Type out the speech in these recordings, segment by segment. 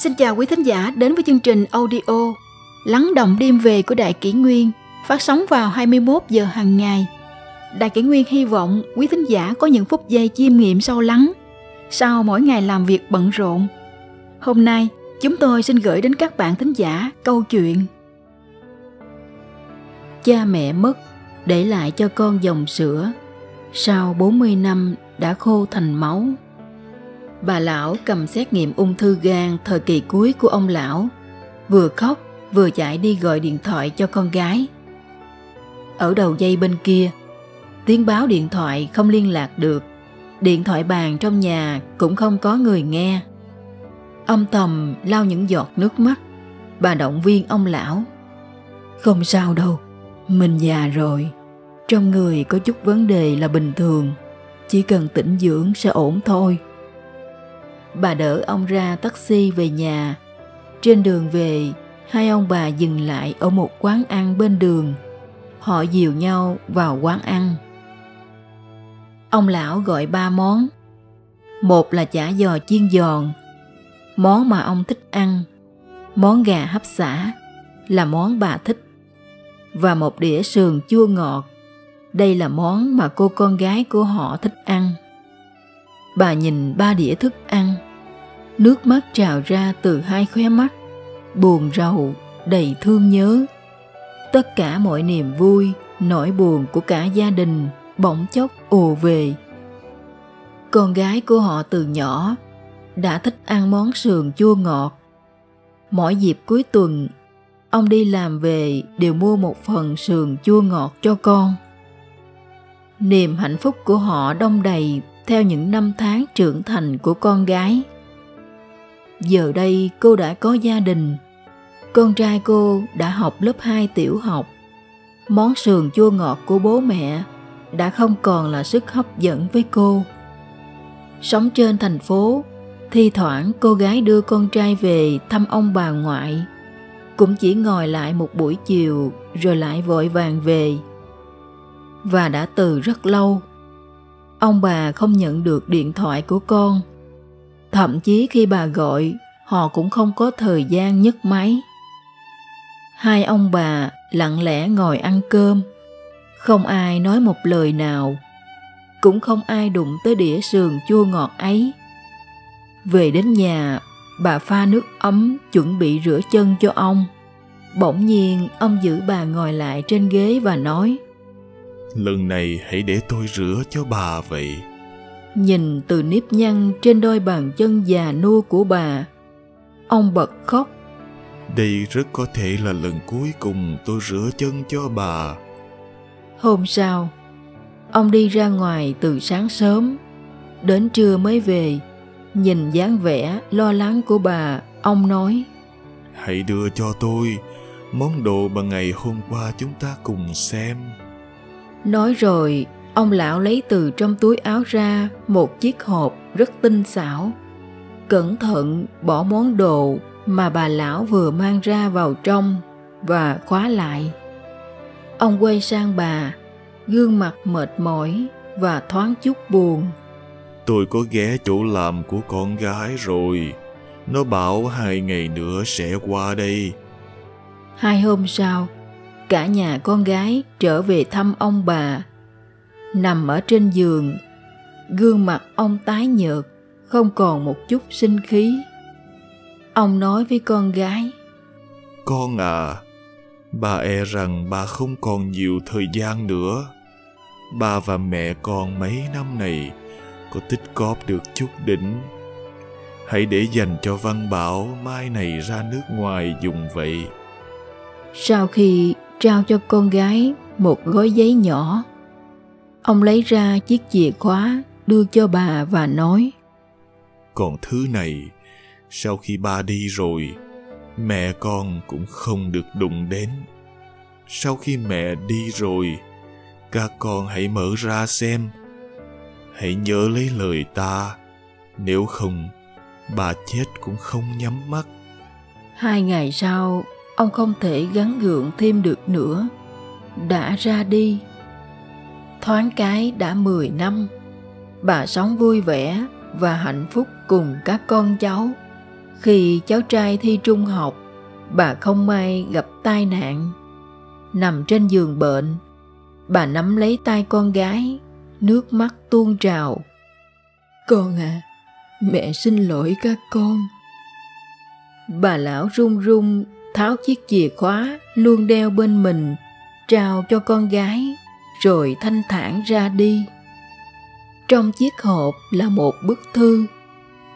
Xin chào quý thính giả đến với chương trình audio Lắng động đêm về của Đại Kỷ Nguyên phát sóng vào 21 giờ hàng ngày. Đại Kỷ Nguyên hy vọng quý thính giả có những phút giây chiêm nghiệm sâu lắng sau mỗi ngày làm việc bận rộn. Hôm nay, chúng tôi xin gửi đến các bạn thính giả câu chuyện Cha mẹ mất, để lại cho con dòng sữa, sau 40 năm đã khô thành máu. Bà lão cầm xét nghiệm ung thư gan thời kỳ cuối của ông lão, vừa khóc vừa chạy đi gọi điện thoại cho con gái. Ở đầu dây bên kia, tiếng báo điện thoại không liên lạc được, điện thoại bàn trong nhà cũng không có người nghe. Âm thầm lau những giọt nước mắt, bà động viên ông lão. Không sao đâu, mình già rồi, trong người có chút vấn đề là bình thường, chỉ cần tĩnh dưỡng sẽ ổn thôi. Bà đỡ ông ra taxi về nhà. Trên đường về, hai ông bà dừng lại ở một quán ăn bên đường. Họ dìu nhau vào quán ăn. Ông lão gọi ba món. Một là chả giò chiên giòn, món mà ông thích ăn. Món gà hấp xả là món bà thích. Và một đĩa sườn chua ngọt. Đây là món mà cô con gái của họ thích ăn. Bà nhìn ba đĩa thức ăn, nước mắt trào ra từ hai khóe mắt, buồn rầu, đầy thương nhớ. Tất cả mọi niềm vui, nỗi buồn của cả gia đình bỗng chốc ùa về. Con gái của họ từ nhỏ đã thích ăn món sườn chua ngọt. Mỗi dịp cuối tuần, ông đi làm về đều mua một phần sườn chua ngọt cho con. Niềm hạnh phúc của họ đông đầy theo những năm tháng trưởng thành của con gái. Giờ đây cô đã có gia đình. Con trai cô đã học lớp 2 tiểu học. Món sườn chua ngọt của bố mẹ đã không còn là sức hấp dẫn với cô. Sống trên thành phố, thi thoảng cô gái đưa con trai về thăm ông bà ngoại. Cũng chỉ ngồi lại một buổi chiều rồi lại vội vàng về. Và đã từ rất lâu, ông bà không nhận được điện thoại của con. Thậm chí khi bà gọi, họ cũng không có thời gian nhấc máy. Hai ông bà lặng lẽ ngồi ăn cơm. Không ai nói một lời nào. Cũng không ai đụng tới đĩa sườn chua ngọt ấy. Về đến nhà, bà pha nước ấm chuẩn bị rửa chân cho ông. Bỗng nhiên, ông giữ bà ngồi lại trên ghế và nói lần này hãy để tôi rửa cho bà vậy. Nhìn từ nếp nhăn trên đôi bàn chân già nua của bà ông bật khóc. Đây rất có thể là lần cuối cùng tôi rửa chân cho bà. Hôm sau ông đi ra ngoài từ sáng sớm đến trưa mới về. Nhìn dáng vẻ lo lắng của bà ông nói hãy đưa cho tôi món đồ mà ngày hôm qua chúng ta cùng xem nói rồi ông lão lấy từ trong túi áo ra một chiếc hộp rất tinh xảo. Cẩn thận bỏ món đồ mà bà lão vừa mang ra vào trong và khóa lại. Ông quay sang bà gương mặt mệt mỏi và thoáng chút buồn. Tôi có ghé chỗ làm của con gái rồi. Nó bảo hai ngày nữa sẽ qua đây. Hai hôm sau cả nhà con gái trở về thăm ông bà. Nằm ở trên giường gương mặt ông tái nhợt không còn một chút sinh khí. Ông nói với con gái con à bà e rằng bà không còn nhiều thời gian nữa. Bà và mẹ con mấy năm này có tích góp được chút đỉnh. Hãy để dành cho văn bảo mai này ra nước ngoài dùng vậy. Sau khi trao cho con gái một gói giấy nhỏ. Ông lấy ra chiếc chìa khóa đưa cho bà và nói còn thứ này sau khi ba đi rồi mẹ con cũng không được đụng đến. Sau khi mẹ đi rồi các con hãy mở ra xem. Hãy nhớ lấy lời ta nếu không bà chết cũng không nhắm mắt. Hai ngày sau ông không thể gắn gượng thêm được nữa. Đã ra đi. Thoáng cái đã 10 năm. Bà sống vui vẻ và hạnh phúc cùng các con cháu. Khi cháu trai thi trung học, bà không may gặp tai nạn. Nằm trên giường bệnh, bà nắm lấy tay con gái, nước mắt tuôn trào. Con à mẹ xin lỗi các con. Bà lão run run tháo chiếc chìa khóa luôn đeo bên mình, trao cho con gái, rồi thanh thản ra đi. Trong chiếc hộp là một bức thư.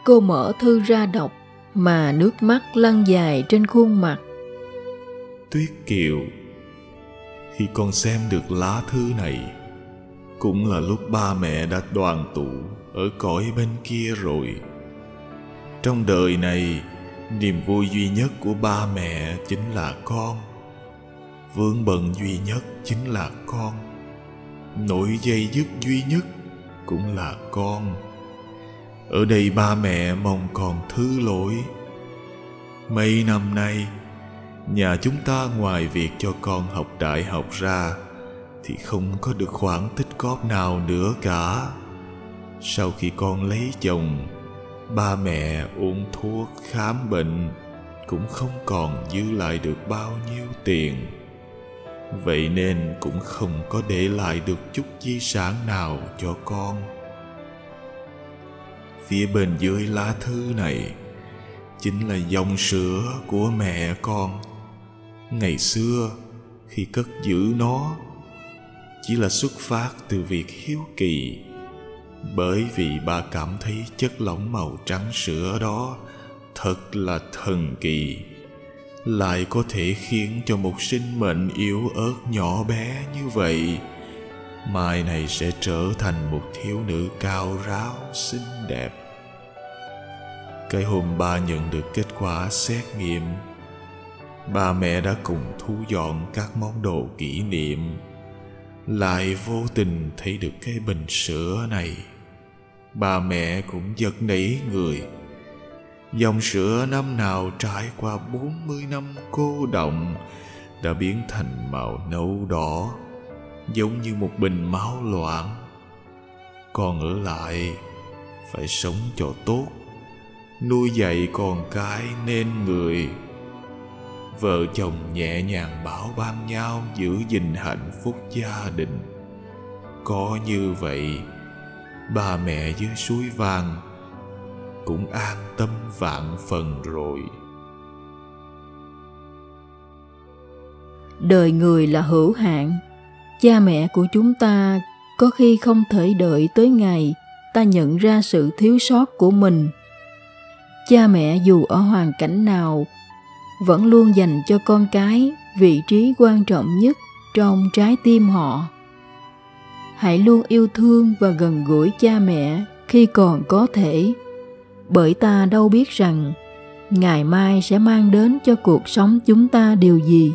Cô mở thư ra đọc mà nước mắt lăn dài trên khuôn mặt. Tuyết kiều, khi con xem được lá thư này, cũng là lúc ba mẹ đã đoàn tụ ở cõi bên kia rồi. Trong đời này niềm vui duy nhất của ba mẹ chính là con. Vướng bận duy nhất chính là con. Nỗi dây dứt duy nhất cũng là con. Ở đây ba mẹ mong con thứ lỗi. Mấy năm nay, nhà chúng ta ngoài việc cho con học đại học ra, thì không có được khoản tích góp nào nữa cả. Sau khi con lấy chồng ba mẹ uống thuốc khám bệnh cũng không còn dư lại được bao nhiêu tiền. Vậy nên cũng không có để lại được chút di sản nào cho con. Phía bên dưới lá thư này chính là dòng sữa của mẹ con. Ngày xưa, khi cất giữ nó, chỉ là xuất phát từ việc hiếu kỳ bởi vì bà cảm thấy chất lỏng màu trắng sữa đó thật là thần kỳ, lại có thể khiến cho một sinh mệnh yếu ớt nhỏ bé như vậy. Mai này sẽ trở thành một thiếu nữ cao ráo, xinh đẹp. Cái hôm ba nhận được kết quả xét nghiệm, ba mẹ đã cùng thu dọn các món đồ kỷ niệm, lại vô tình thấy được cái bình sữa này bà mẹ cũng giật nảy người. Dòng sữa năm nào trải qua 40 năm cô động đã biến thành màu nâu đỏ, giống như một bình máu loãng. Con ở lại phải sống cho tốt, nuôi dạy con cái nên người. Vợ chồng nhẹ nhàng bảo ban nhau giữ gìn hạnh phúc gia đình. Có như vậy bà mẹ dưới suối vàng cũng an tâm vạn phần rồi. Đời người là hữu hạn, cha mẹ của chúng ta có khi không thể đợi tới ngày ta nhận ra sự thiếu sót của mình. Cha mẹ dù ở hoàn cảnh nào vẫn luôn dành cho con cái vị trí quan trọng nhất trong trái tim họ hãy luôn yêu thương và gần gũi cha mẹ khi còn có thể. Bởi ta đâu biết rằng, ngày mai sẽ mang đến cho cuộc sống chúng ta điều gì.